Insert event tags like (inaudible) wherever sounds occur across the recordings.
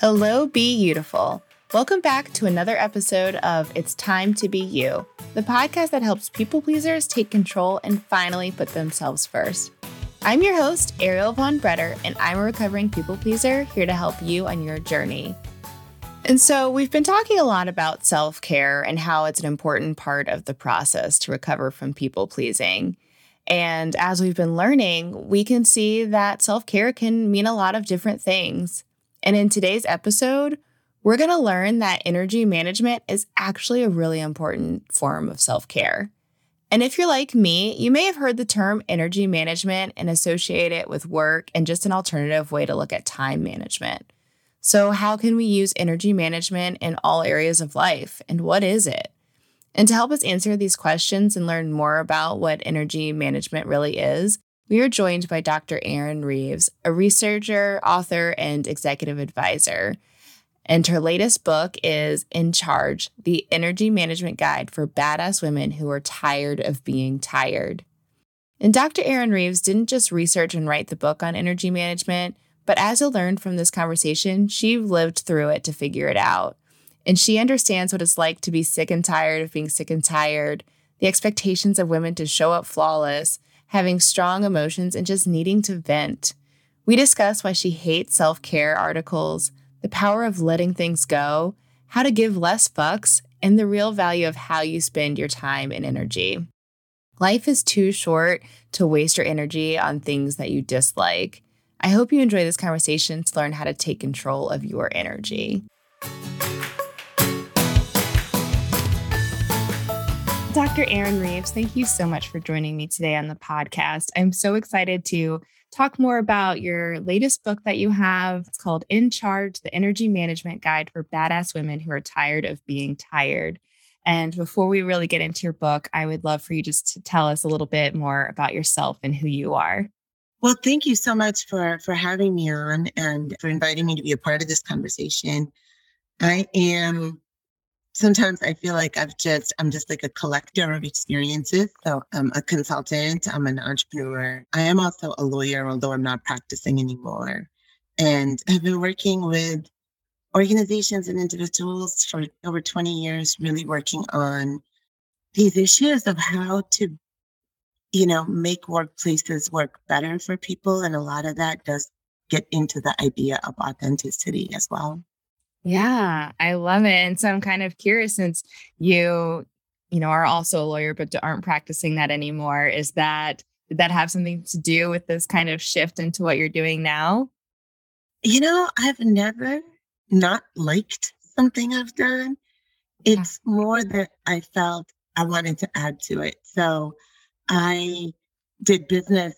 Hello, Be Beautiful. Welcome back to another episode of It's Time to Be You, the podcast that helps people pleasers take control and finally put themselves first. I'm your host, Ariel Von Bretter, and I'm a recovering people pleaser here to help you on your journey. And so, we've been talking a lot about self care and how it's an important part of the process to recover from people pleasing. And as we've been learning, we can see that self care can mean a lot of different things. And in today's episode, we're going to learn that energy management is actually a really important form of self care. And if you're like me, you may have heard the term energy management and associate it with work and just an alternative way to look at time management. So, how can we use energy management in all areas of life? And what is it? And to help us answer these questions and learn more about what energy management really is, we are joined by Dr. Arin Reeves, a researcher, author, and executive advisor. And her latest book is In Charge The Energy Management Guide for Badass Women Who Are Tired of Being Tired. And Dr. Arin Reeves didn't just research and write the book on energy management, but as you'll learn from this conversation, she lived through it to figure it out. And she understands what it's like to be sick and tired of being sick and tired, the expectations of women to show up flawless, having strong emotions, and just needing to vent. We discuss why she hates self care articles the power of letting things go, how to give less fucks, and the real value of how you spend your time and energy. Life is too short to waste your energy on things that you dislike. I hope you enjoy this conversation to learn how to take control of your energy. Dr. Arin Reeves, thank you so much for joining me today on the podcast. I'm so excited to talk more about your latest book that you have. It's called In Charge The Energy Management Guide for Badass Women Who Are Tired of Being Tired. And before we really get into your book, I would love for you just to tell us a little bit more about yourself and who you are. Well, thank you so much for for having me on and for inviting me to be a part of this conversation. I am sometimes I feel like I've just, I'm just like a collector of experiences. So I'm a consultant, I'm an entrepreneur. I am also a lawyer, although I'm not practicing anymore. And I've been working with organizations and individuals for over 20 years, really working on these issues of how to, you know, make workplaces work better for people. And a lot of that does get into the idea of authenticity as well. Yeah, I love it. And so I'm kind of curious since you, you know, are also a lawyer but aren't practicing that anymore. Is that did that have something to do with this kind of shift into what you're doing now? You know, I've never not liked something I've done. Uh-huh. It's yeah. more that I felt I wanted to add to it. So I did business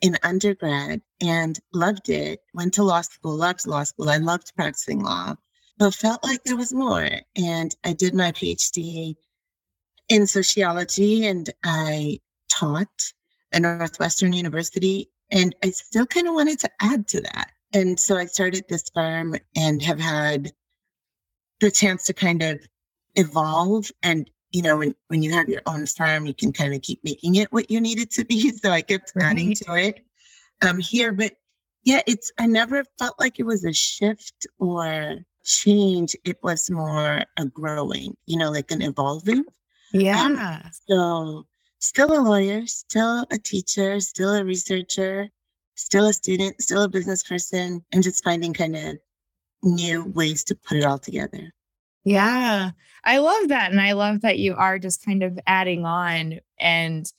in undergrad and loved it. Went to law school, loved law school. I loved practicing law but felt like there was more. And I did my PhD in sociology and I taught at Northwestern University. And I still kind of wanted to add to that. And so I started this firm and have had the chance to kind of evolve. And, you know, when, when you have your own firm, you can kind of keep making it what you need it to be. (laughs) So I kept right. adding to it um, here. But yeah, it's, I never felt like it was a shift or change, it was more a growing, you know, like an evolving. Um, yeah. Um, so still a lawyer, still a teacher, still a researcher, still a student, still a business person, and just finding kind of new ways to put it all together. Yeah. I love that. And I love that you are just kind of adding on. And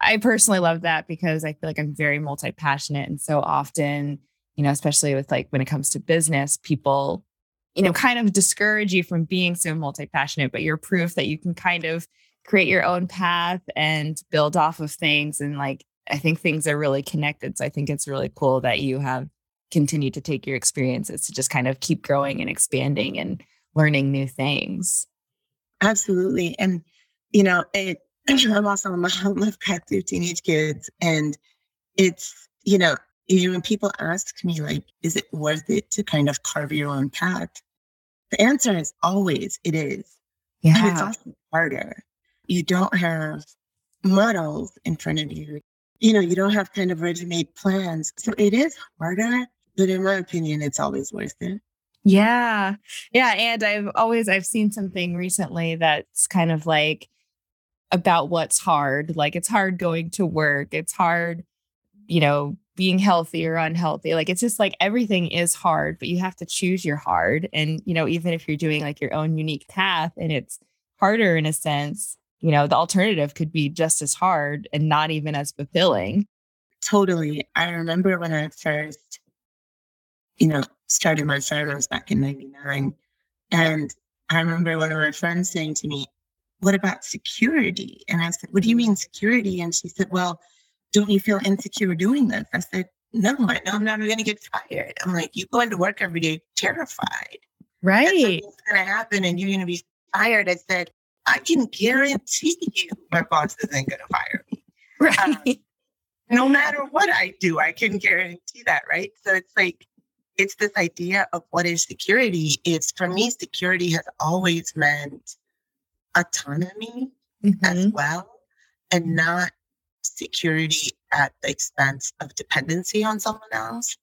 I personally love that because I feel like I'm very multi passionate. And so often, you know, especially with like when it comes to business, people you know, kind of discourage you from being so multi passionate, but you're proof that you can kind of create your own path and build off of things. And like, I think things are really connected. So I think it's really cool that you have continued to take your experiences to just kind of keep growing and expanding and learning new things. Absolutely. And, you know, it, (clears throat) I'm also a mom of two teenage kids. And it's, you know, when people ask me, like, is it worth it to kind of carve your own path? The answer is always it is. Yeah. And it's also harder. You don't have models in front of you. You know, you don't have kind of ready made plans. So it is harder, but in my opinion, it's always worth it. Yeah. Yeah. And I've always I've seen something recently that's kind of like about what's hard. Like it's hard going to work. It's hard, you know, being healthy or unhealthy. Like it's just like everything is hard, but you have to choose your hard. And, you know, even if you're doing like your own unique path and it's harder in a sense, you know, the alternative could be just as hard and not even as fulfilling. Totally. I remember when I first, you know, started my service back in 99. And I remember one of my friends saying to me, What about security? And I said, What do you mean security? And she said, Well, don't you feel insecure doing this? I said, No, I know I'm not going to get fired. I'm like, You go into work every day terrified. Right. It's going to happen and you're going to be fired. I said, I can guarantee you my boss isn't going to fire me. (laughs) Right. Um, no matter what I do, I can guarantee that. Right. So it's like, it's this idea of what is security. It's for me, security has always meant autonomy mm-hmm. as well, and not security at the expense of dependency on someone else.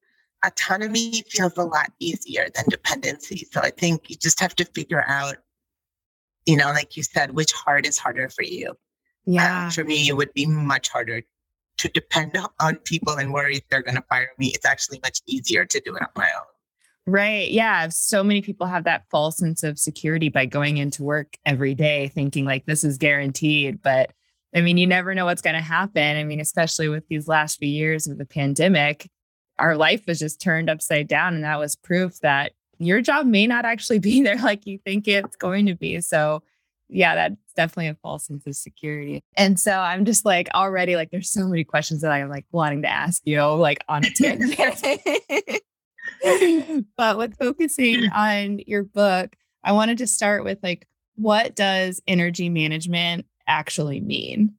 Autonomy feels a lot easier than dependency. So I think you just have to figure out, you know, like you said, which heart is harder for you. Um, yeah. Um, for me, it would be much harder to depend on people and worry if they're going to fire me. It's actually much easier to do it on my own. Right. Yeah. So many people have that false sense of security by going into work every day thinking like this is guaranteed. But I mean, you never know what's going to happen. I mean, especially with these last few years of the pandemic, our life was just turned upside down. And that was proof that your job may not actually (laughs) be there like you think it's going to be. So, yeah, that's definitely a false sense of security. And so I'm just like already like there's so many questions that I'm like wanting to ask you, like on a tangent. (laughs) but with focusing on your book, I wanted to start with like, what does energy management actually mean?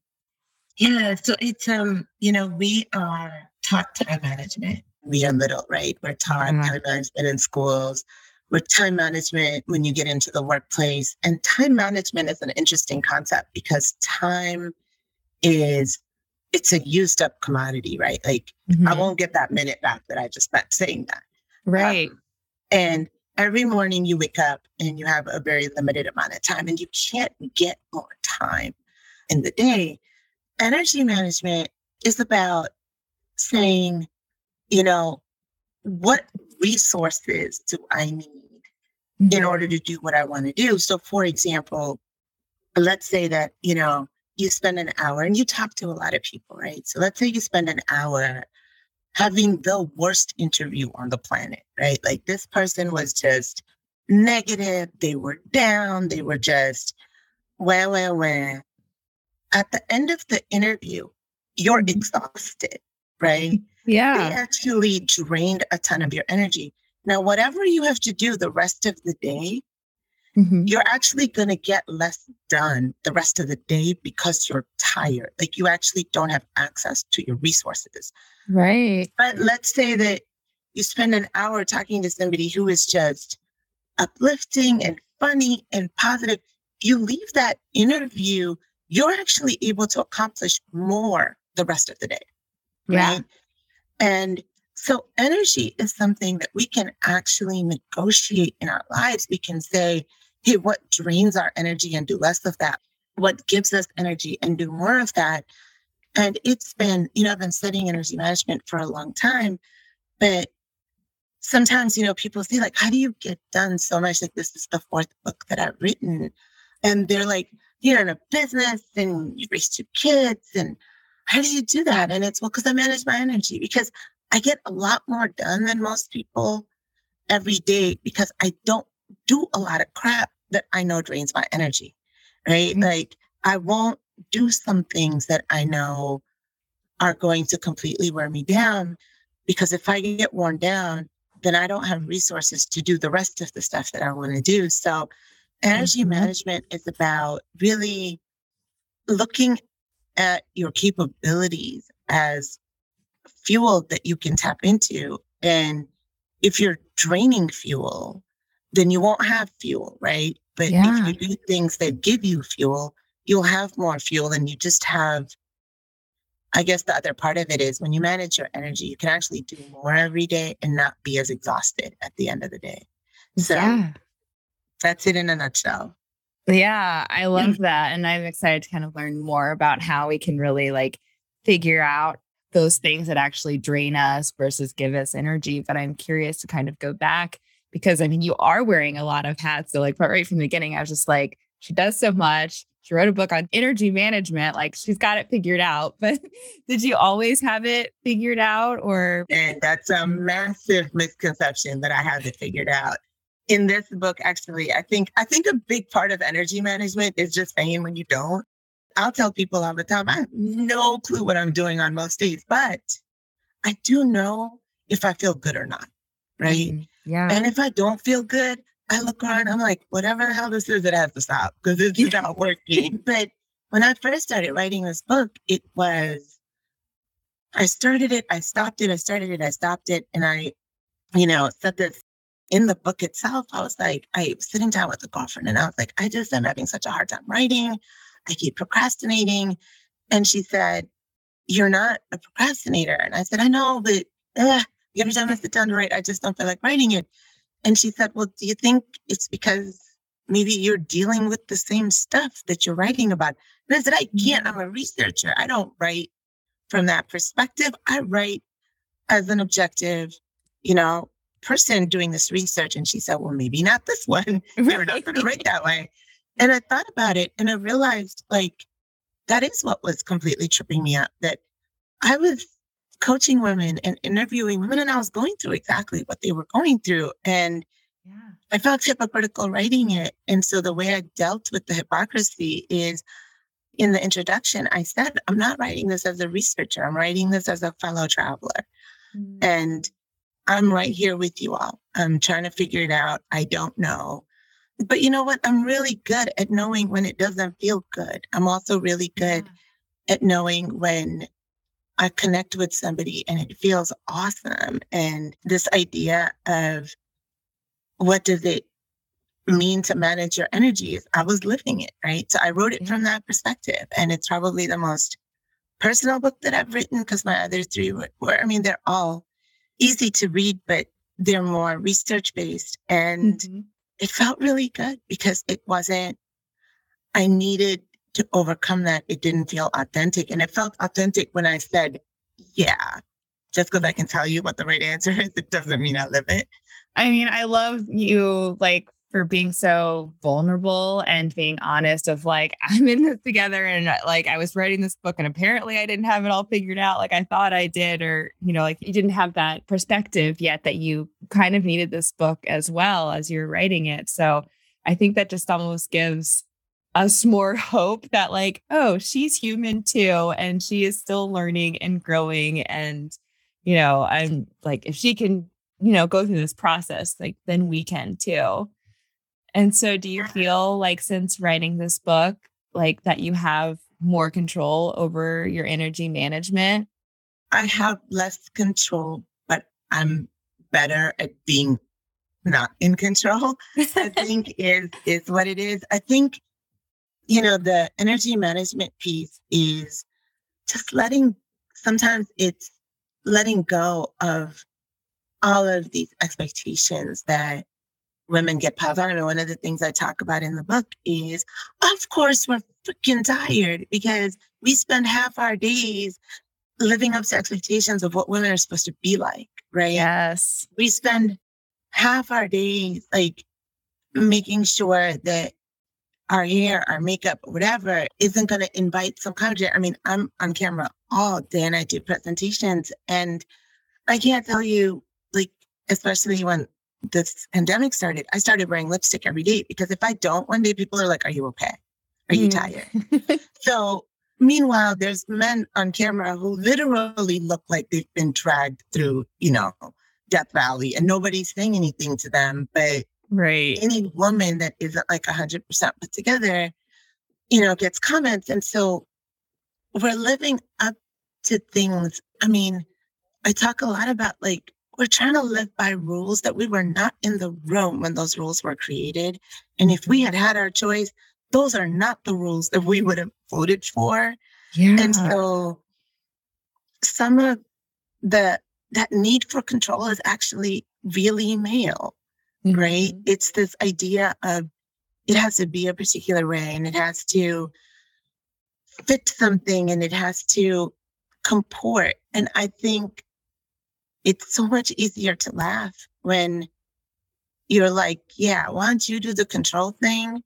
Yeah, so it's um, you know, we are taught time management. We are little, right? We're taught mm-hmm. time management in schools. We're time management when you get into the workplace. And time management is an interesting concept because time is it's a used up commodity, right? Like mm-hmm. I won't get that minute back that I just spent saying that. Right. Um, and every morning you wake up and you have a very limited amount of time and you can't get more time in the day. Energy management is about saying, you know, what resources do I need mm-hmm. in order to do what I want to do? So, for example, let's say that, you know, you spend an hour and you talk to a lot of people, right? So, let's say you spend an hour having the worst interview on the planet, right? Like this person was just negative, they were down, they were just well, well, well. At the end of the interview, you're mm-hmm. exhausted, right? Yeah. They actually drained a ton of your energy. Now, whatever you have to do the rest of the day, mm-hmm. you're actually going to get less done the rest of the day because you're tired. Like you actually don't have access to your resources. Right. But let's say that you spend an hour talking to somebody who is just uplifting and funny and positive. You leave that interview, you're actually able to accomplish more the rest of the day. Right. Yeah. And so energy is something that we can actually negotiate in our lives. We can say, hey, what drains our energy and do less of that? What gives us energy and do more of that? And it's been, you know, I've been studying energy management for a long time, but sometimes, you know, people say, like, how do you get done so much? Like, this is the fourth book that I've written. And they're like, you're in a business and you raise two kids. And how do you do that? And it's, well, because I manage my energy because I get a lot more done than most people every day because I don't do a lot of crap that I know drains my energy. Right. Mm-hmm. Like, I won't do some things that I know are going to completely wear me down. Because if I get worn down, then I don't have resources to do the rest of the stuff that I want to do. So, energy mm-hmm. management is about really looking at your capabilities as fuel that you can tap into. And if you're draining fuel, then you won't have fuel, right? But yeah. if you do things that give you fuel, you'll have more fuel and you just have I guess the other part of it is when you manage your energy, you can actually do more every day and not be as exhausted at the end of the day. So yeah. that's it in a nutshell. Yeah, I love mm. that. And I'm excited to kind of learn more about how we can really like figure out those things that actually drain us versus give us energy. But I'm curious to kind of go back because I mean, you are wearing a lot of hats. So, like, right from the beginning, I was just like, she does so much. She wrote a book on energy management. Like, she's got it figured out. (laughs) But did you always have it figured out or? And that's a massive misconception that I have it figured out. In this book, actually, I think I think a big part of energy management is just saying when you don't. I'll tell people all the time, I have no clue what I'm doing on most days, but I do know if I feel good or not. Right. Mm-hmm. Yeah. And if I don't feel good, I look around, I'm like, whatever the hell this is, it has to stop because it's not working. (laughs) but when I first started writing this book, it was, I started it, I stopped it, I started it, I stopped it. And I, you know, said this in the book itself. I was like, I was sitting down with a girlfriend and I was like, I just am having such a hard time writing. I keep procrastinating. And she said, You're not a procrastinator. And I said, I know, but uh, every time I sit down to write, I just don't feel like writing it. And she said, Well, do you think it's because maybe you're dealing with the same stuff that you're writing about? And I said, I can't. I'm a researcher. I don't write from that perspective. I write as an objective, you know, person doing this research. And she said, Well, maybe not this (laughs) one. You're not going to write that way. And I thought about it and I realized like that is what was completely tripping me up that I was coaching women and interviewing women, and I was going through exactly what they were going through. And yeah. I felt hypocritical writing it. And so the way I dealt with the hypocrisy is in the introduction, I said, I'm not writing this as a researcher, I'm writing this as a fellow traveler. Mm. And I'm right here with you all. I'm trying to figure it out. I don't know. But you know what? I'm really good at knowing when it doesn't feel good. I'm also really good yeah. at knowing when I connect with somebody and it feels awesome. And this idea of what does it mean to manage your energies? I was living it, right? So I wrote it from that perspective. And it's probably the most personal book that I've written because my other three were, were, I mean, they're all easy to read, but they're more research based. And mm-hmm. It felt really good because it wasn't, I needed to overcome that, it didn't feel authentic. And it felt authentic when I said, yeah, just because I can tell you what the right answer is, it doesn't mean I live it. I mean, I love you like for being so vulnerable and being honest of like, (laughs) I'm in this together and uh, like I was writing this book and apparently I didn't have it all figured out like I thought I did, or, you know, like you didn't have that perspective yet that you kind of needed this book as well as you're writing it. So I think that just almost gives us more (laughs) hope that like oh she's human too and she is still learning and growing and you know i'm like if she can you know go through this process like then we can too and so do you feel like since writing this book like that you have more control over your energy management? I have less control but i'm better at being not in control i think (laughs) is is what it is. I think you know, the energy management piece is just letting, sometimes it's letting go of all of these expectations that women get on. And one of the things I talk about in the book is, of course, we're freaking tired because we spend half our days living up to expectations of what women are supposed to be like, right? Yes. We spend half our days like making sure that our hair, our makeup, whatever, isn't going to invite some content. I mean, I'm on camera all day and I do presentations, and I can't tell you, like, especially when this pandemic started, I started wearing lipstick every day because if I don't, one day people are like, Are you okay? Are you mm. tired? so, meanwhile, there's men on camera who literally look like they've been dragged through, you know, Death Valley and nobody's saying anything to them. But Right. Any woman that isn't like 100% put together, you know, gets comments. And so we're living up to things. I mean, I talk a lot about like, we're trying to live by rules that we were not in the room when those rules were created. And if we had had our choice, those are not the rules that we would have voted for. Yeah. And so some of the that need for control is actually really male mm-hmm. right? It's this idea of it has to be a particular way and it has to fit something and it has to comport. And I think it's so much easier to laugh when you're like, yeah, why don't you do the control thing?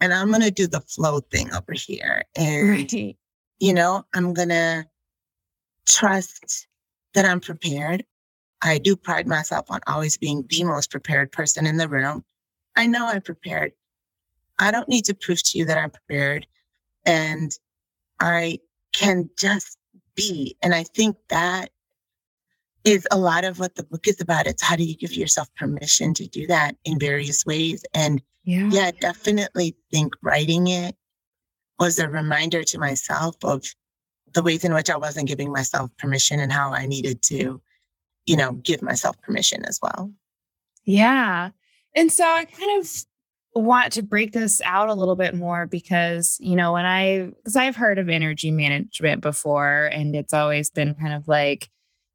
And I'm going to do the flow thing over here. And, right. you know, I'm going to trust that I'm prepared. I do pride myself on always being the most prepared person in the room. I know I'm prepared. I don't need to prove to you that I'm prepared. And I can just be. And I think that is a lot of what the book is about. It's how do you give yourself permission to do that in various ways? And yeah, yeah definitely think writing it was a reminder to myself of the ways in which I wasn't giving myself permission and how I needed to, you know, give myself permission as well. Yeah. And so I kind of want to break this out a little bit more because, you know, when I, because I've heard of energy management before, and it's always been kind of like,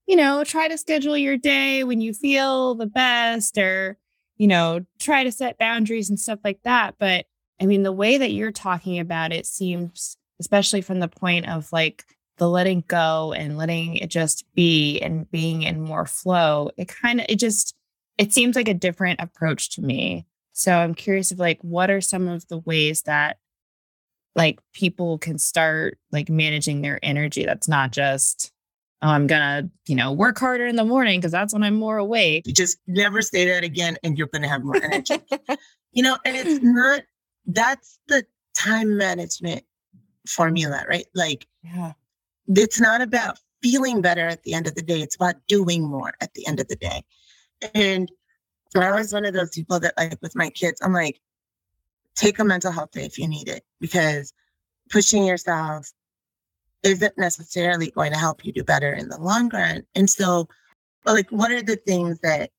you know, try to schedule your day when you feel the best or, you know, try to set boundaries and stuff like that. But I mean, the way that you're talking about it seems, especially from the point of like the letting go and letting it just be and being in more flow, it kind of, it just, it seems like a different approach to me so I'm curious of like what are some of the ways that like people can start like managing their energy that's not just oh, I'm gonna, you know, work harder in the morning because that's when I'm more awake. You just never say that again and you're gonna have more energy. (laughs) you know, and it's (laughs) not that's the time management formula, right? Like yeah. it's not about feeling better at the end of the day. It's about doing more at the end of the day. And I was one of those people that, like, with my kids, I'm like, take a mental health day if you need it, because pushing yourself isn't necessarily going to help you do better in the long run. And so, like, what are the things that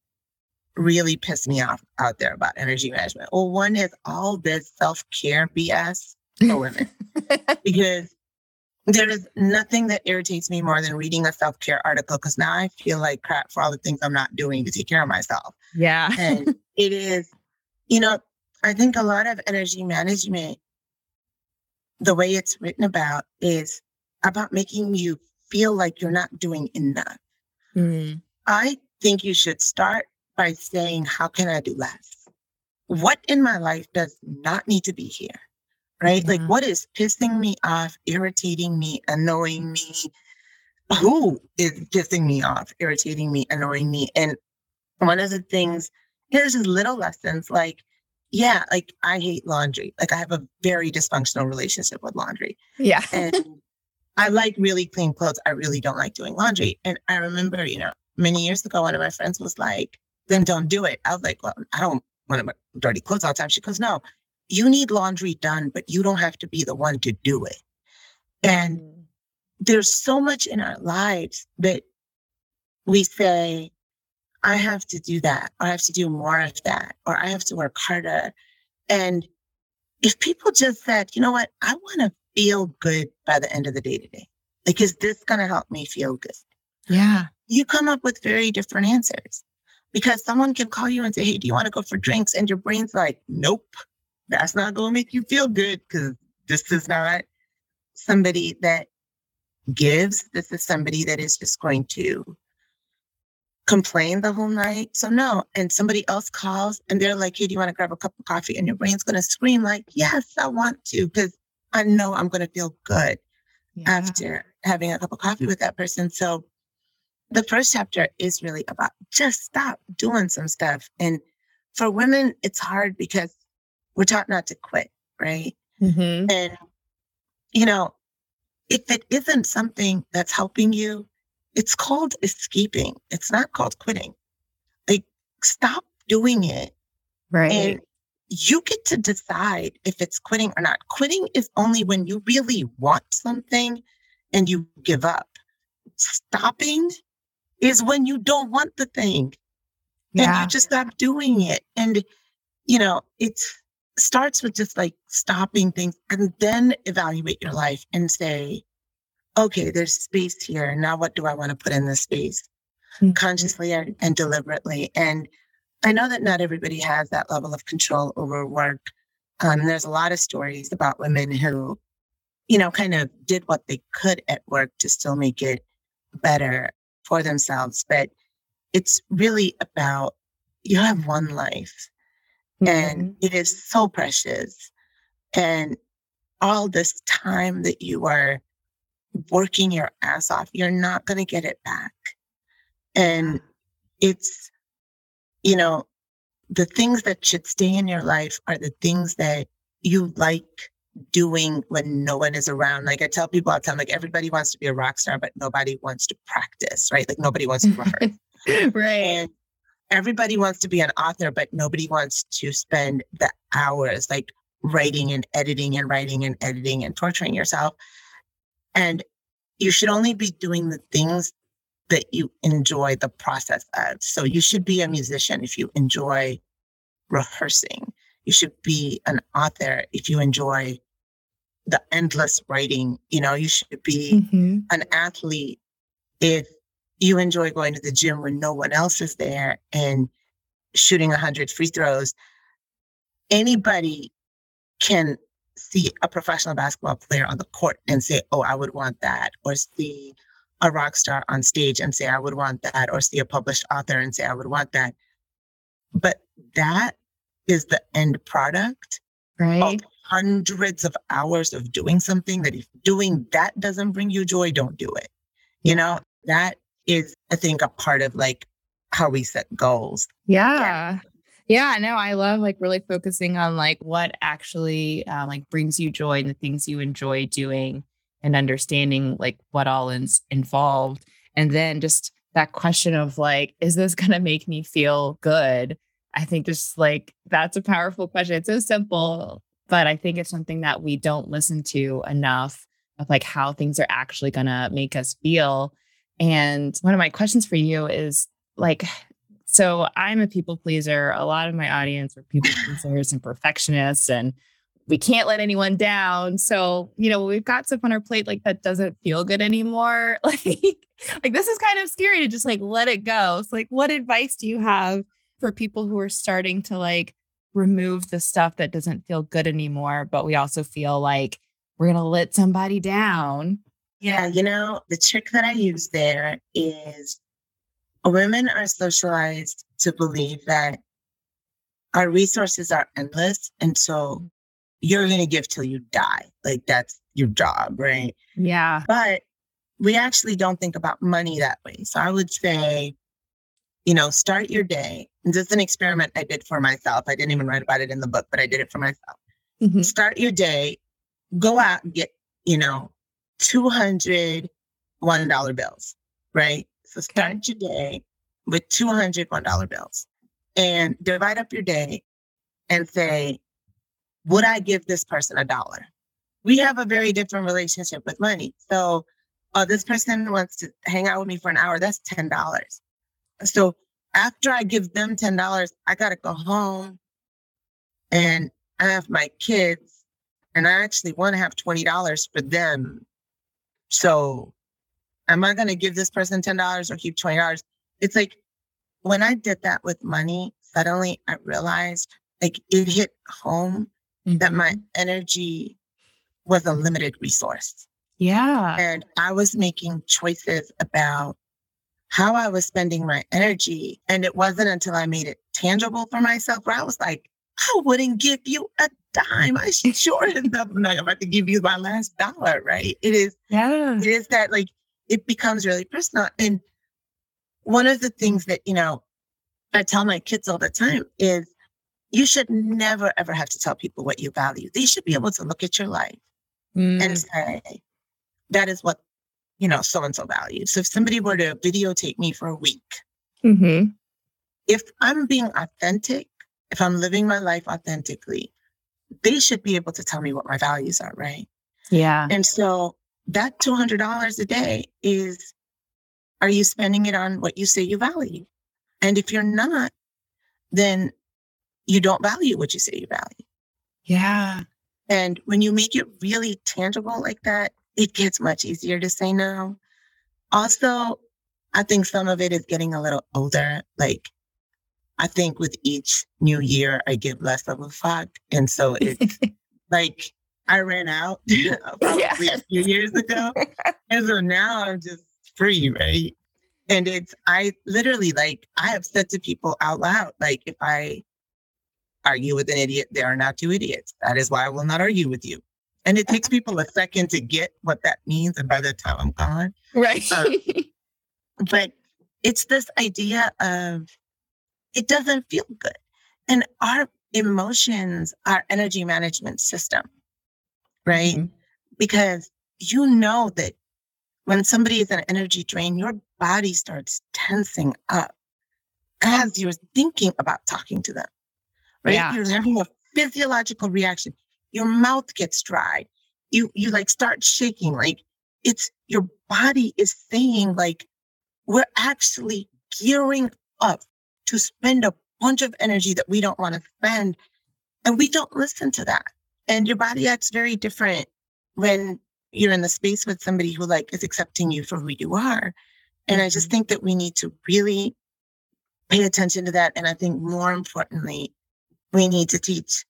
really piss me off out there about energy management? Well, one is all this self care BS for women, (laughs) because there is nothing that irritates me more than reading a self care article because now I feel like crap for all the things I'm not doing to take care of myself. Yeah. and (laughs) it is, you know, I think a lot of energy management, the way it's written about is about making you feel like you're not doing enough. Mm. I think you should start by saying, How can I do less? What in my life does not need to be here? right? Like what is pissing me off, irritating me, annoying me? Who is pissing me off, irritating me, annoying me? And one of the things, here's just little lessons like, yeah, like I hate laundry. Like I have a very dysfunctional relationship with laundry. Yeah. and (laughs) I like really clean clothes. I really don't like doing laundry. And I remember, you know, many years ago, one of my friends was like, then don't do it. I was like, well, I don't want to dirty clothes all the time. She goes, no, you need laundry done, but you don't have to be the one to do it. And mm. there's so much in our lives that we say, I have to do that, or I have to do more of that, or I have to work harder. And if people just said, you know what, I want to feel good by the end of the day today, like, is this going to help me feel good? Yeah. You come up with very different answers because someone can call you and say, hey, do you want to go for drinks? And your brain's like, nope that's not going to make you feel good because this is not somebody that gives. This is somebody that is just going to complain the whole night. So no. And somebody else calls and they're like, hey, do you want to grab a cup of coffee? And your brain's going to scream like, yes, I want to, because I know I'm going to feel good yeah. after having a cup of coffee with that person. So the first chapter is really about just stop doing some stuff. And for women, it's hard because we're taught not to quit, right? Mm-hmm. And, you know, if it isn't something that's helping you, it's called escaping. It's not called quitting. Like, stop doing it. Right. And you get to decide if it's quitting or not. Quitting is only when you really want something and you give up. Stopping is when you don't want the thing yeah. and you just stop doing it. And, you know, it starts with just like stopping things and then evaluate your life and say, okay, there's space here. Now, what do I want to put in this space mm-hmm. consciously and, and deliberately? And I know that not everybody has that level of control over work. Um, there's a lot of stories about women who, you know, kind of did what they could at work to still make it better for themselves. But it's really about you have one life mm-hmm. and it is so precious. And all this time that you are working your ass off, you're not going to get it back. And it's, you know, the things that should stay in your life are the things that you like doing when no one is around. Like I tell people all the time, like everybody wants to be a rock star, but nobody wants to practice, right? Like nobody wants to rehearse. (laughs) right. And everybody wants to be an author, but nobody wants to spend the hours like writing and editing and writing and editing and torturing yourself. And you should only be doing the things that you enjoy the process of. So you should be a musician if you enjoy rehearsing. You should be an author if you enjoy the endless writing. You know, you should be mm-hmm. an athlete if you enjoy going to the gym when no one else is there and shooting 100 free throws. Anybody can see a professional basketball player on the court and say, Oh, I would want that, or see a rock star on stage and say, I would want that, or see a published author and say, I would want that. But that is the end product right. of hundreds of hours of doing something that if doing that doesn't bring you joy, don't do it. You know, that is, I think, a part of like how we set goals. Yeah. yeah. Yeah, no, I love like really focusing on like what actually uh, like brings you joy and the things you enjoy doing and understanding like what all is involved. And then just that question of like, is this going to make me feel good? I think just like that's a powerful question. It's so simple, but I think it's something that we don't listen to enough of like how things are actually going to make us feel. And one of my questions for you is like, so I'm a people pleaser. A lot of my audience are people pleasers and perfectionists, and we can't let anyone down. So, you know, we've got stuff on our plate like that doesn't feel good anymore. (laughs) Like, like this is kind of scary to just like let it go. So, like, what advice do you have for people who are starting to like remove the stuff that doesn't feel good anymore, but we also feel like we're gonna let somebody down? Yeah, you know, the trick that I use there is women are socialized to believe that our resources are endless. And so you're going to give till you die. Like that's your job, right? Yeah. But we actually don't think about money that way. So I would say, you know, start your day. And this is an experiment I did for myself. I didn't even write about it in the book, but I did it for myself. Mm-hmm. Start your day, go out and get, you know, 200 $1 bills, right? So start your day with 200 $1 bills and divide up your day and say, would I give this person a dollar? We have a very different relationship with money. So, oh, this person wants to hang out with me for an hour, that's $10. So after I give them $10, I got to go home and I have my kids and I actually want to have $20 for them. So am I going to give this person $10 or keep $20? It's like when I did that with money, suddenly I realized like it hit home mm-hmm. that my energy was a limited resource. Yeah. And I was making choices about how I was spending my energy. And it wasn't until I made it tangible for myself where I was like, I wouldn't give you a dime. I (laughs) sure enough I'm not about to give you my last dollar, right? It is, yeah. It is that like it becomes really personal. And one of the things that, you know, I tell my kids all the time is you should never, ever have to tell people what you value. They should be able to look at your life mm. and say, that is what, you know, so and so values. So if somebody were to videotape me for a week, mm-hmm. if I'm being authentic, if I'm living my life authentically, they should be able to tell me what my values are, right? Yeah. And so that $200 a day is are you spending it on what you say you value? And if you're not, then you don't value what you say you value. Yeah. And when you make it really tangible like that, it gets much easier to say no. Also, I think some of it is getting a little older. Like, I think with each new year, I give less of a fuck. And so it's (laughs) like I ran out (laughs) probably yeah. a few years ago. (laughs) and so now I'm just free, right? And it's, I literally like, I have said to people out loud, like, if I argue with an idiot, there are not two idiots. That is why I will not argue with you. And it takes people a second to get what that means. And by the time I'm gone, right. But it's this idea of it doesn't feel good. And our emotions, our energy management system, right? Mm-hmm. Because you know that when somebody is an energy drain, your body starts tensing up as you're thinking about talking to them, right? Yeah. You're having a physiological reaction. Your mouth gets dry. You you like start shaking. Like it's your body is saying like we're actually gearing up to spend a bunch of energy that we don't want to spend. And we don't listen to that. And your body acts very different when you're in the space with somebody who like is accepting you for who you are. And I just mm-hmm. think that we need to really pay attention to that. And I think more importantly, we need to teach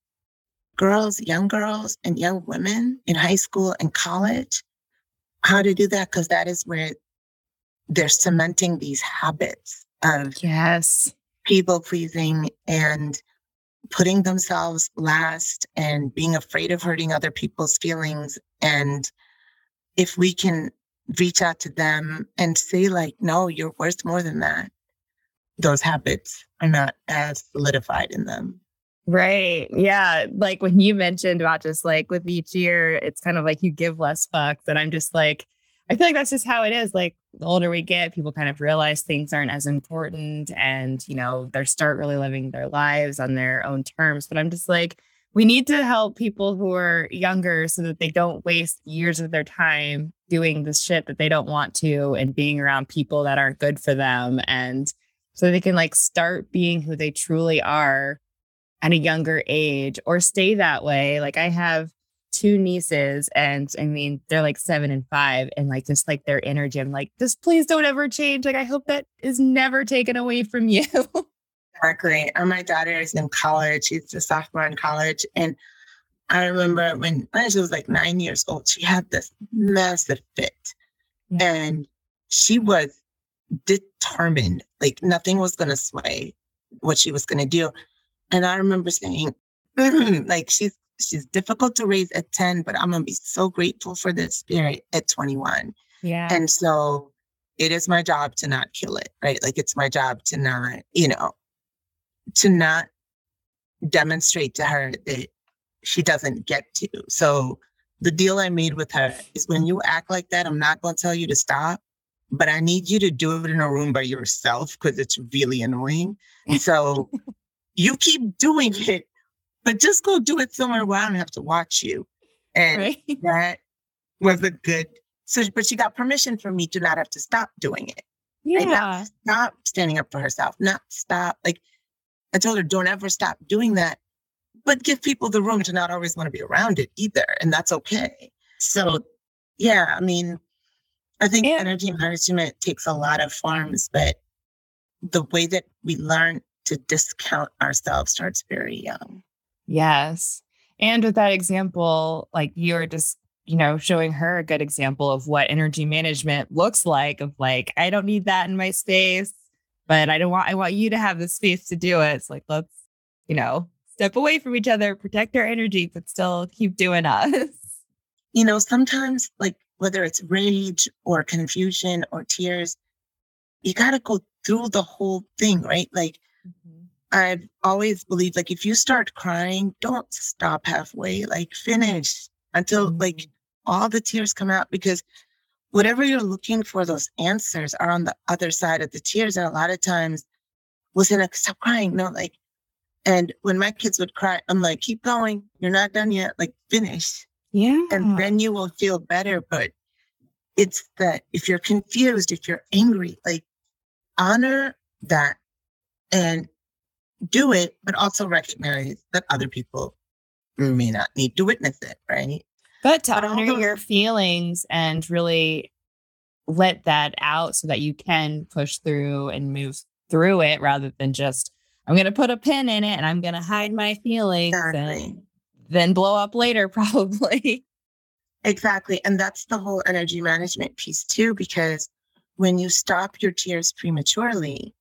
girls, young girls and young women in high school and college how to do that because that is where they're cementing these habits of yes. people pleasing and putting themselves last and being afraid of hurting other people's feelings. And if we can reach out to them and say like no you're worth more than that those habits are not as solidified in them Right. Yeah. Like when you mentioned about just like with each year, it's kind of like you give less fucks. And I'm just like, I feel like that's just how it is. Like the older we get, people kind of realize things aren't as important and, you know, they start really living their lives on their own terms. But I'm just like, we need to help people who are younger so that they don't waste years of their time doing this shit that they don't want to and being around people that aren't good for them. And so they can like start being who they truly are at a younger age or stay that way. Like I have two nieces and I mean they're like seven and five and like just like their energy. I'm like, just please don't ever change. Like I hope that is never taken away from you. (laughs) exactly. And my daughter is in college. She's a sophomore in college. And I remember when, she was like nine years old, she had this massive fit. Yeah. And she was determined, like nothing was gonna sway what she was gonna do. And I remember saying, (clears throat) like she's she's difficult to raise at 10, but I'm gonna be so grateful for this spirit at 21. Yeah. And so it is my job to not kill it, right? Like it's my job to not, you know, to not demonstrate to her that she doesn't get to. So the deal I made with her is when you act like that, I'm not going to tell you to stop, but I need you to do it in a room by yourself because it's really annoying. (laughs) So you keep doing (laughs) it, but just go do it somewhere where I don't have to watch you. And right. (laughs) that was a good so but she got permission from me to not have to stop doing it. Yeah. Stop standing up for herself, not stop. Like I told her, don't ever stop doing that. But give people the room to not always want to be around it either. And that's okay. So yeah, I mean, I think yeah. energy management takes a lot of forms, but the way that we learn to discount ourselves starts very young. Yes. And with that example, like you're just, you know, showing her a good example of what energy management looks like of like, I don't need that in my space, but I don't want, I want you to have the space to do it. It's like, let's, you know, step away from each other, protect our energy, but still keep doing us. You know, sometimes like whether it's rage or confusion or tears, you got to go through the whole thing, right? Like Mm-hmm. I've always believed like if you start crying, don't stop halfway, like finish until mm-hmm. like all the tears come out because whatever you're looking for, those answers are on the other side of the tears. And a lot of times we'll say, like, stop crying. No, like, and when my kids would cry, I'm like, keep going. You're not done yet. Like, finish. Yeah. And then you will feel better. But it's that if you're confused, if you're angry, like, honor that and do it, but also recognize that other people may not need to witness it, right? But to but honor also- your feelings and really let that out so that you can push through and move through it rather than just I'm going to put a pin in it and I'm going to hide my feelings Exactly. and then blow up later, (laughs) probably. Exactly. And that's the whole energy management piece too, because when you stop your tears prematurely,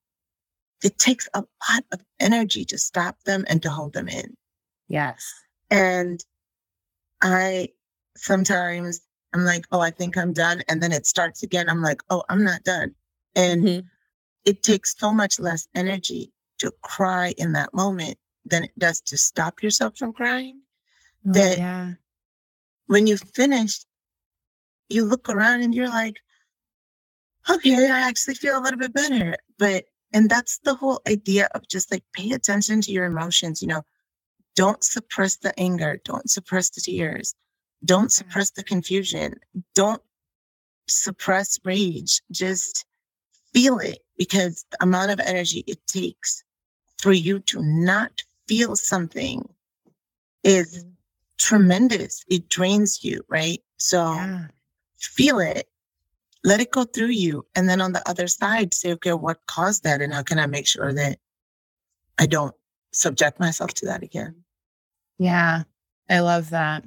it takes a lot of energy to stop them and to hold them in. yes. And I sometimes I'm like, oh, I think I'm done. And then it starts again. I'm like, oh, I'm not done. And Mhm. it takes so much less energy to cry in that moment than it does to stop yourself from crying. Oh, that- yeah. When you finish, you look around and you're like, okay, I actually feel a little bit better. But, and that's the whole idea of just like pay attention to your emotions. You know, don't suppress the anger, don't suppress the tears, don't mm-hmm. suppress the confusion, don't suppress rage. Just feel it because the amount of energy it takes for you to not feel something is mm-hmm. tremendous. It drains you, right? So Yeah. feel it, let it go through you. And then on the other side, say, okay, what caused that? And how can I make sure that I don't subject myself to that again? Yeah, I love that.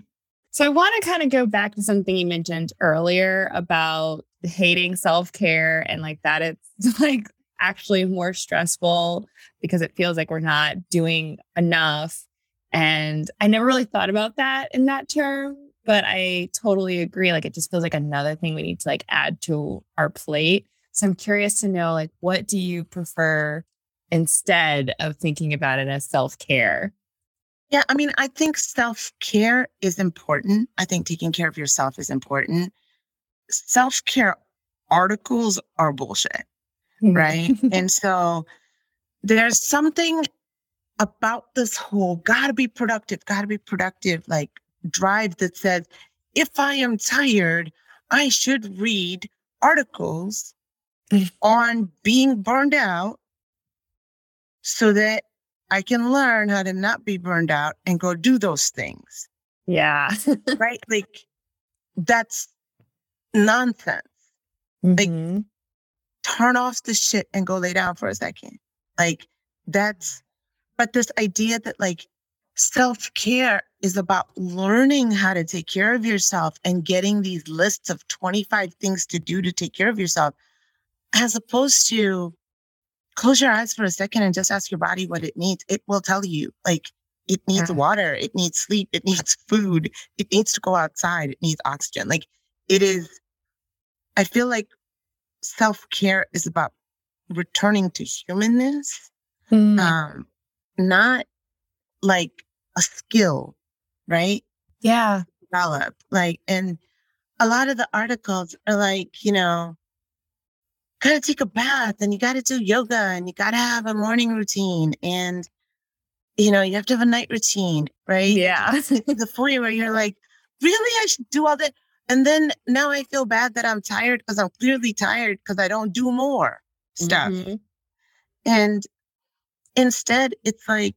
So I want to kind of go back to something you mentioned earlier about hating self care and like that it's (laughs) like actually more stressful because it feels like we're not doing enough. And I never really thought about that in that term, but I totally agree. Like it just feels like another thing we need to like add to our plate. So I'm curious to know like what do you prefer instead of thinking about it as self care? Yeah, I mean, I think self care is important. I think taking care of yourself is important. Self care articles are bullshit. Mm-hmm. right? and so there's something about this whole gotta be productive, gotta be productive, like drive that says, if I am tired, I should read articles on being burned out so that I can learn how to not be burned out and go do those things, yeah. (laughs) right? like that's nonsense. Mhm. turn off the shit and go lay down for a second. Like that's, but this idea that like self care is about learning how to take care of yourself and getting these lists of 25 things to do to take care of yourself, as opposed to close your eyes for a second and just ask your body what it needs. It will tell you like it needs Yeah. water, it needs sleep, it needs food, it needs to go outside, it needs oxygen. Like it is, I feel like self care is about returning to humanness, Mm. um, not like a skill, right? yeah. Develop like, and a lot of the articles are like, you know, gotta take a bath and you gotta do yoga and you gotta have a morning routine and, you know, you have to have a night routine, right? Yeah. the point where you're like, really, I should do all that. And then now I feel bad that I'm tired because I'm clearly tired because I don't do more stuff. Mhm. And instead, it's like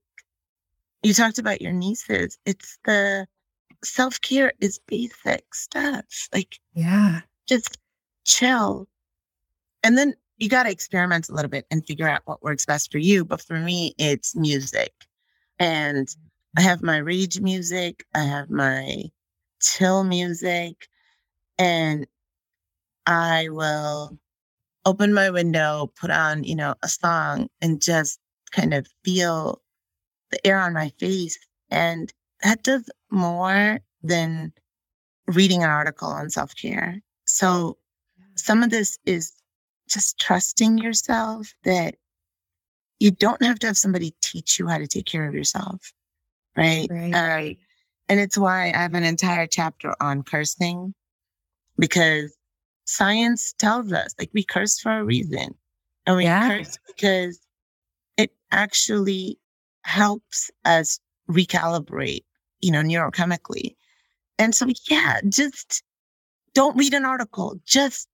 you talked about your nieces. It's the self care is basic stuff. Like Yeah. just chill. And then you got to experiment a little bit and figure out what works best for you. But for me, it's music. And I have my rage music, I have my chill music, and I will open my window, put on, you know, a song and just kind of feel the air on my face. And that does more than reading an article on self care. So some of this is just trusting yourself that you don't have to have somebody teach you how to take care of yourself. Right. Right. Um, and it's why I have an entire chapter on cursing because science tells us like we curse for a reason. And we Yeah. curse because it actually helps us recalibrate, you know, neurochemically. And so, yeah, just don't read an article. Just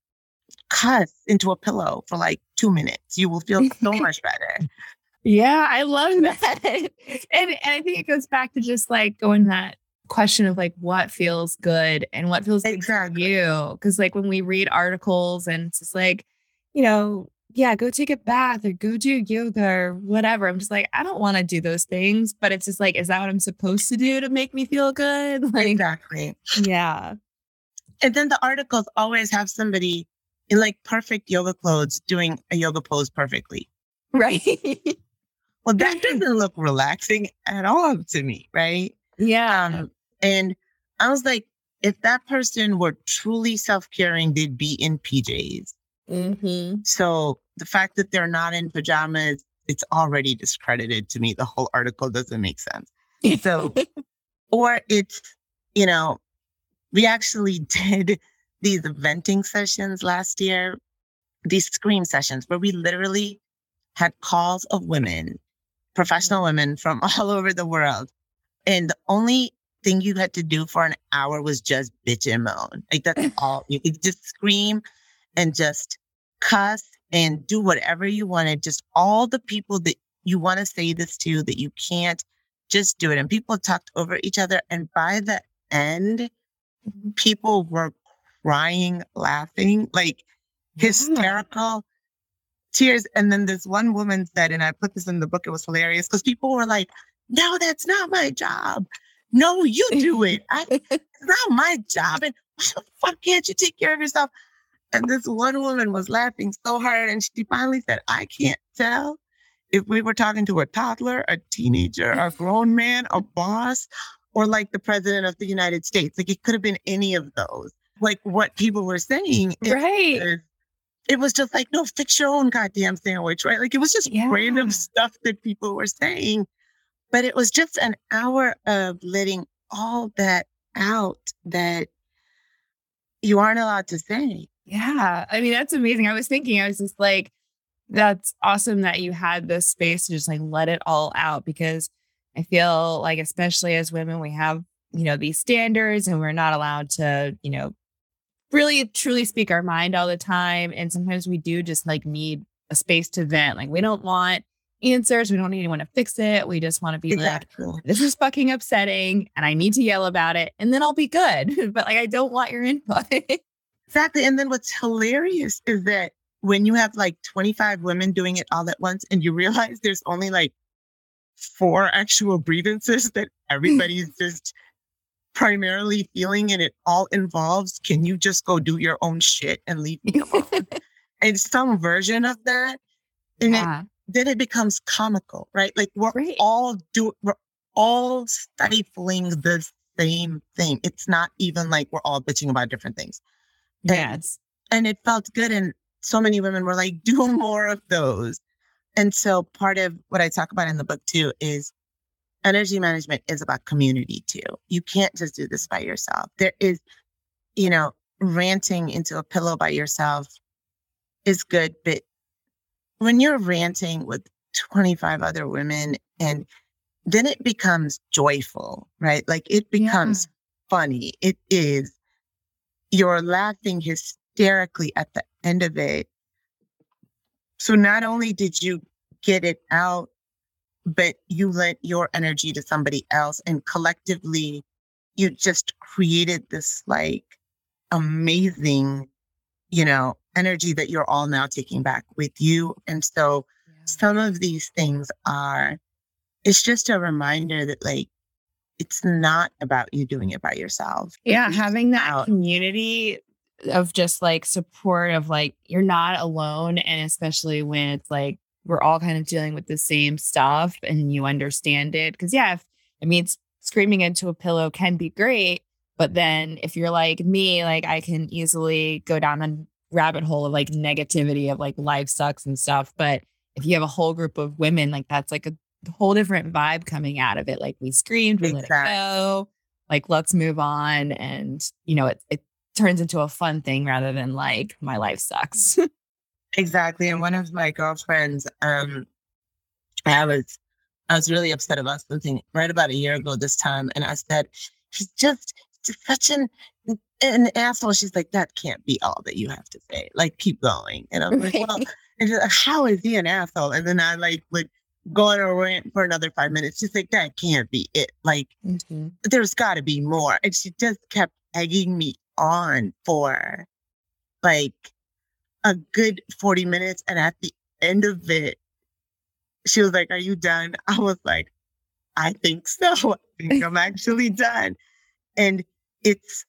cuss into a pillow for like two minutes. You will feel so much better. (laughs) Yeah, I love (laughs) that. and, and I think it goes back to just like going that question of like what feels good and what feels good for you. Cause like when we read articles and it's just like, you know, yeah, go take a bath or go do yoga or whatever. I'm just like, I don't want to do those things, but it's just like, is that what I'm supposed to do to make me feel good? (laughs) Like, exactly. Yeah. And then the articles always have somebody in like perfect yoga clothes doing a yoga pose perfectly. Right. (laughs) well, that doesn't look relaxing at all to me, right? Yeah. Um, and I was like, if that person were truly self caring, they'd be in PJs. Mm-hmm. So the fact that they're not in pajamas, it's already discredited to me. The whole article doesn't make sense. So, (laughs) or it's, you know, we actually (laughs) did these venting sessions last year, these scream sessions where we literally had calls of women, professional mm-hmm. women from (laughs) all over the world. And the only thing you had to do for an hour was just bitch and moan. Like that's all you could just scream and just cuss and do whatever you want wanted. Just all the people that you want to say this to that you can't just do it. And people talked over each other. And by the end, mm-hmm. people were crying, laughing, like hysterical tears. And then this one woman said, and I put this in the book, it was hilarious because people were like, no, that's not my job. No, you do it. I, it's not my job. And why the fuck can't you take care of yourself? And this one woman was laughing so hard. And she finally said, I can't tell if we were talking to a toddler, a teenager, a grown man, a boss, or like the president of the United States. Like it could have been any of those. Like what people were saying. Right. It, it was just like, no, fix your own goddamn sandwich, right? Like it was just Yeah. random stuff that people were saying. But it was just an hour of letting all that out that you aren't allowed to say. Yeah. I mean, that's amazing. I was thinking, I was just like, that's awesome that you had this space to just like let it all out because I feel like, especially as women, we have, you know, these standards and we're not allowed to, you know, really truly speak our mind all the time. And sometimes we do just like need a space to vent. Like, we don't want answers. We don't need anyone to fix it. We just want to be like, this is fucking upsetting and I need to yell about it and then I'll be good. (laughs) but like, I don't want your input. (laughs) Exactly. And then what's hilarious is that when you have like 25 women doing it all at once and you realize there's only like four actual grievances that (laughs) everybody's just primarily feeling and it all involves, can you just go do your own shit and leave me alone? (laughs) and some version of that. And it, yeah. then it becomes comical, right? Like we're Right. all do we're all stifling the same thing. It's not even like we're all bitching about different things. Yeah. It's, And it felt good. And so many women were like, (laughs) do more of those. And so part of what I talk about in the book too is energy management is about community too. You can't just do this by yourself. There is, you know, ranting into a pillow by yourself is good, but when you're ranting with 25 other women and then it becomes joyful, right? Like it Yeah. becomes funny. It is, you're laughing hysterically at the end of it. So not only did you get it out, but you lent your energy to somebody else and collectively you just created this like amazing, you know, energy that you're all now taking back with you. And so some of these things are, it's just a reminder that like, it's not about you doing it by yourself. yeah. It's Having that out. community of just like support of like, you're not alone. And especially when it's like, we're all kind of dealing with the same stuff and you understand it. Cause yeah, if, I mean, screaming into a pillow can be great. But then if you're like me, like I can easily go down a rabbit hole of like negativity of like life sucks and stuff. But if you have a whole group of women, like that's like a whole different vibe coming out of it. Like we screamed, we let it go. Like let's move on. And you know, it it turns into a fun thing rather than like my life sucks. (laughs) Exactly. And one of my girlfriends, um, I was, I was really upset about something right about a year ago this time. And I said, he's just, just such an, an asshole. She's like, that can't be all that you have to say. Like, keep going. And I'm like, well, and like, how is he an asshole? And then I like would go on rant for another five minutes. She's like, that can't be it. Like, Mhm. there's got to be more. And she just kept egging me on for like a good 40 minutes. And at the end of it, she was like, Are you done? (laughs) I was like, I think so. (laughs) I think I'm actually done. And it's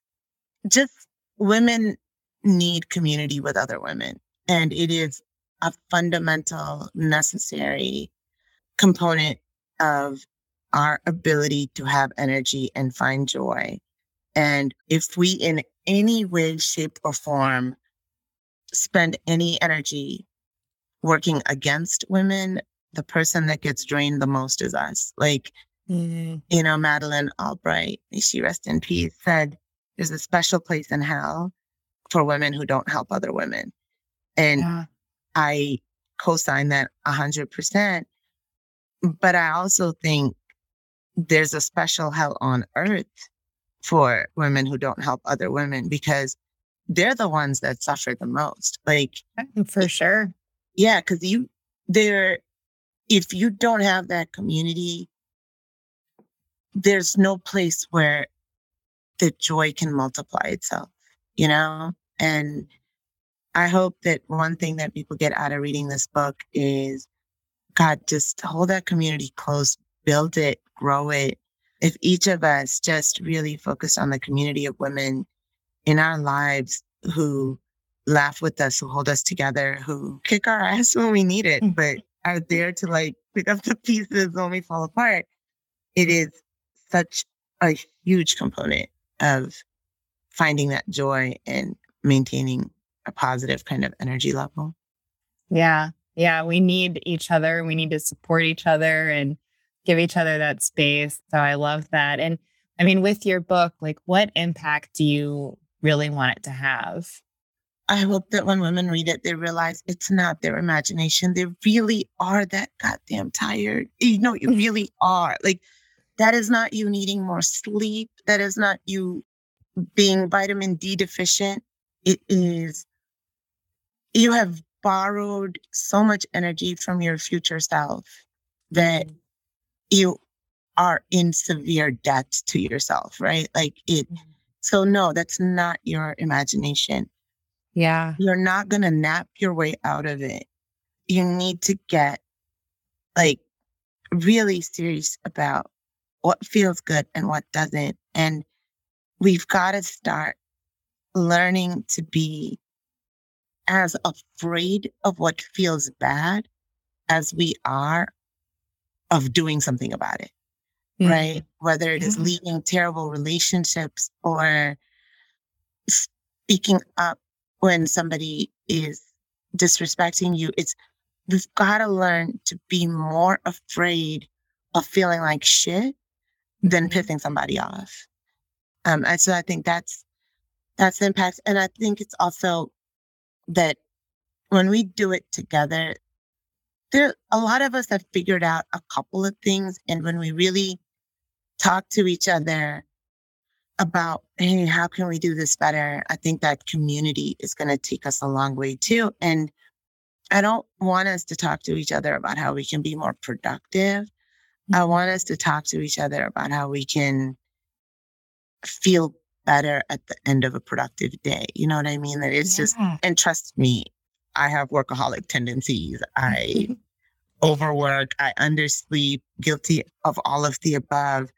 just women need community with other women. And it is a fundamental, necessary component of our ability to have energy and find joy. And if we, in any way, shape, or form, spend any energy working against women, the person that gets drained the most is us. Like, mm-hmm. you know, Madeleine Albright, may she rest in peace, said, There's a special place in hell for women who don't help other women. And yeah. I co sign that 100%. But I also think there's a special hell on earth for women who don't help other women because they're the ones that suffer the most. Like, mm, for sure. Yeah. Cause you, they're, if you don't have that community, there's no place where the joy can multiply itself, you know? And I hope that one thing that people get out of reading this book is God, just hold that community close, build it, grow it. If each of us just really focus on the community of women in our lives who laugh with us, who hold us together, who kick our (laughs) ass when we need it, mm. but are there to like pick up the (laughs) pieces when we fall apart, it is such a huge component of finding that joy and maintaining a positive kind of energy level. Yeah. Yeah. We need each other. We need to support each other and give each other that space. So I love that. And I mean, with your book, like what impact do you really want it to have? I hope that when women read it, they realize it's not their imagination. They really are that goddamn tired. You know, you (laughs) really are. Like, that is not you needing more sleep. That is not you being vitamin D deficient. It is you have borrowed so much energy from your future self that mm-hmm. you are in severe debt to yourself, right? Like it. Mm-hmm. So, no, that's not your imagination. Yeah. You're not going to nap your way out of it. You need to get like really serious about what feels good and what doesn't. And we've got to start learning to be as afraid of what feels bad as we are of doing something about it, mm-hmm. right? Whether it is leaving terrible relationships or speaking up when somebody is disrespecting you. It's, we've got to learn to be more afraid of feeling like shit than mm-hmm. pissing somebody off. Um, and so I think that's, that's the impact. And I think it's also that when we do it together, there a lot of us have figured out a couple of things. And when we really talk to each other about, hey, how can we do this better? I think that community is going to take us a long way too. And I don't want us to talk to each other about how we can be more productive. I mm-hmm. want us to talk to each other about how we can feel better at the end of a productive day. You know what I mean? That it's yeah. just, and trust me, I have workaholic tendencies. I (laughs) overwork, I undersleep, guilty of all of the above.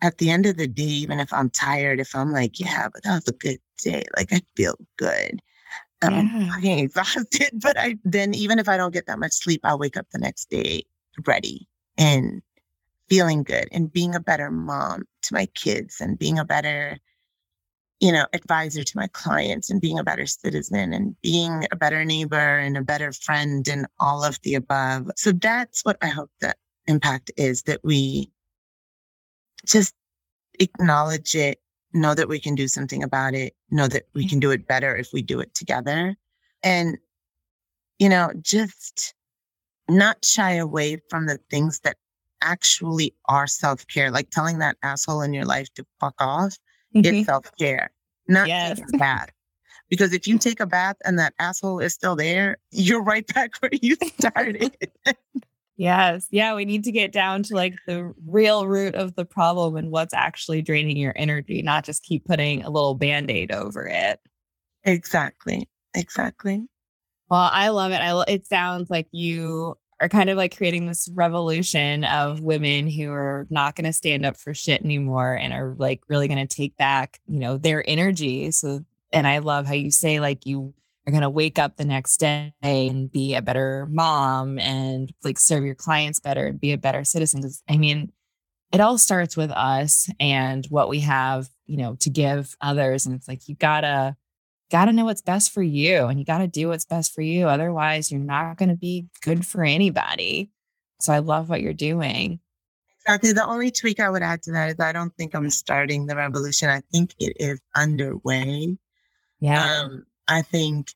At the end of the day, even if I'm tired, if I'm like, yeah, but that was a good day, like I feel good. I'm yeah. (laughs) fucking exhausted, but I then even if I don't get that much sleep, I'll wake up the next day ready and feeling good and being a better mom to my kids and being a better you know, advisor to my clients and being a better citizen and being a better neighbor and a better friend and all of the above. So that's what I hope that impact is that we just acknowledge it, know that we can do something about it, know that we mm-hmm. can do it better if we do it together. And, you know, just not shy away from the things that actually are self care, like telling that asshole in your life to fuck off mm-hmm. it's self care, not yes. take a bath. Because if you take a bath and that asshole is still there, you're right back where you (laughs) started. yes. Yeah. We need to get down to like the real root of the problem and what's actually draining your energy, not just keep putting a little band aid over it. Exactly. Exactly. Well, I love it. I it sounds like you are kind of like creating this revolution of women who are not going to stand up for shit anymore and are like really going to take back, you know, their energy. So, and I love how you say like you are going to wake up the next day and be a better mom and like serve your clients better and be a better citizen. Cause I mean, it all starts with us and what we have, you know, to give others. And it's like, you gotta, got to know what's best for you and you got to do what's best for you. Otherwise, you're not going to be good for anybody. So I love what you're doing. Exactly. The only tweak I would add to that is I don't think I'm starting the revolution. I think it is underway. Yeah. Um, I think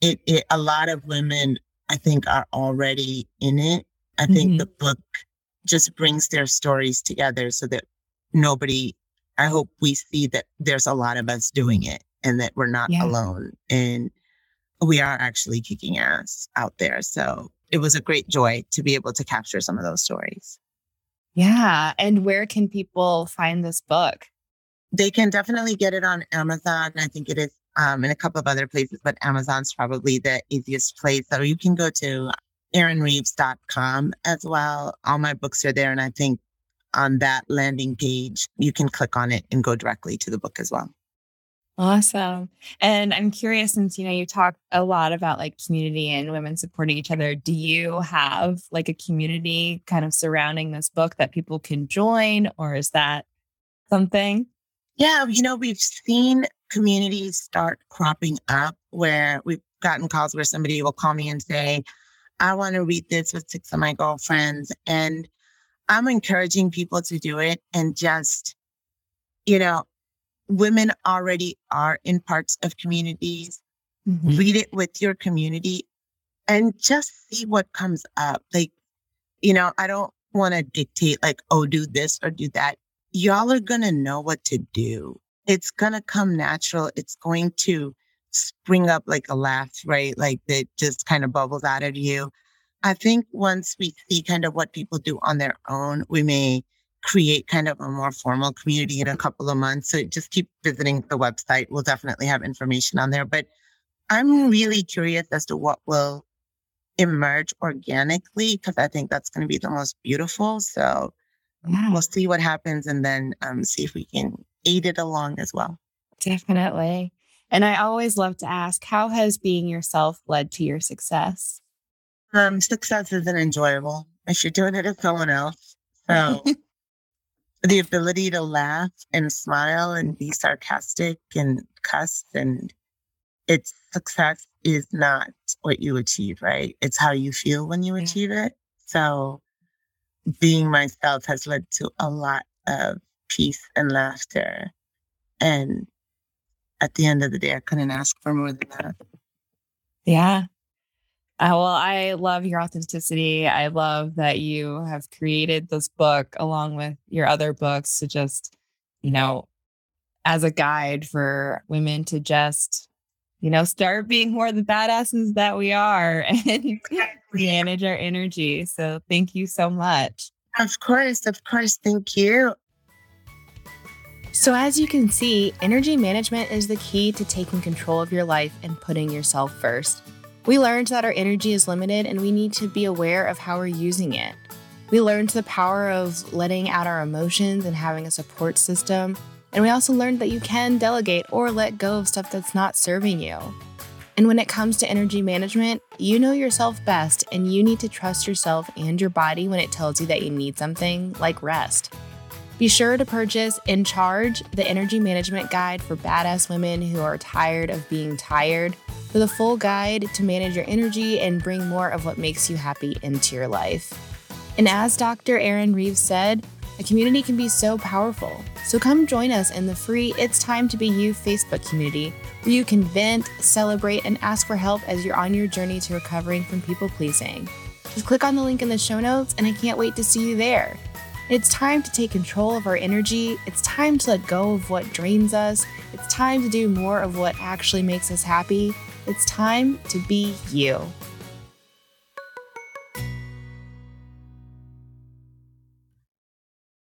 it, it, a lot of women, I think, are already in it. I think mm-hmm. the book just brings their stories together so that nobody, I hope we see that there's a lot of us doing it and that we're not yeah. alone. And we are actually kicking ass out there. So it was a great joy to be able to capture some of those stories. Yeah. And where can people find this book? They can definitely get it on Amazon. I think it is um, in a couple of other places, but Amazon's probably the easiest place. So you can go to arinreeves.com as well. All my books are there. And I think on that landing page, you can click on it and go directly to the book as well. Awesome. And I'm curious since you know you talk a lot about like community and women supporting each other, do you have like a community kind of surrounding this book that people can join or is that something? Yeah, you know, we've seen communities start cropping up where we've gotten calls where somebody will call me and say, I want to read this with six of my girlfriends. And I'm encouraging people to do it and just, you know, women already are in parts of communities. Mm-hmm. Read it with your community and just see what comes up. Like, you know, I don't want to dictate, like, oh, do this or do that. Y'all are going to know what to do. It's going to come natural. It's going to spring up like a laugh, right? Like that just kind of bubbles out of you. I think once we see kind of what people do on their own, we may create kind of a more formal community in a couple of months. So just keep visiting the website. We'll definitely have information on there. But I'm really curious as to what will emerge organically because I think that's going to be the most beautiful. So yeah. we'll see what happens and then um, see if we can aid it along as well. Definitely. And I always love to ask, how has being yourself led to your success? Um, success isn't enjoyable if you're doing it with someone else. So (laughs) the ability to laugh and smile and be sarcastic and cuss and its success is not what you achieve, right? It's how you feel when you achieve it. So being myself has led to a lot of peace and laughter. And at the end of the day, I couldn't ask for more than that. Yeah. Uh, well, I love your authenticity. I love that you have created this book along with your other books to just, you know, as a guide for women to just, you know, start being more the badasses that we are (laughs) and manage our energy. So thank you so much. Of course. Of course. Thank you. So, as you can see, energy management is the key to taking control of your life and putting yourself first. We learned that our energy is limited and we need to be aware of how we're using it. We learned the power of letting out our emotions and having a support system. And we also learned that you can delegate or let go of stuff that's not serving you. And when it comes to energy management, you know yourself best and you need to trust yourself and your body when it tells you that you need something like rest. Be sure to purchase In Charge, the energy management guide for badass women who are tired of being tired for the full guide to manage your energy and bring more of what makes you happy into your life. And as Dr. Arin Reeves said, a community can be so powerful. So come join us in the free It's Time to Be You Facebook community, where you can vent, celebrate, and ask for help as you're on your journey to recovering from people pleasing. Just click on the link in the show notes, and I can't wait to see you there. It's time to take control of our energy. It's time to let go of what drains us. It's time to do more of what actually makes us happy. It's time to be you.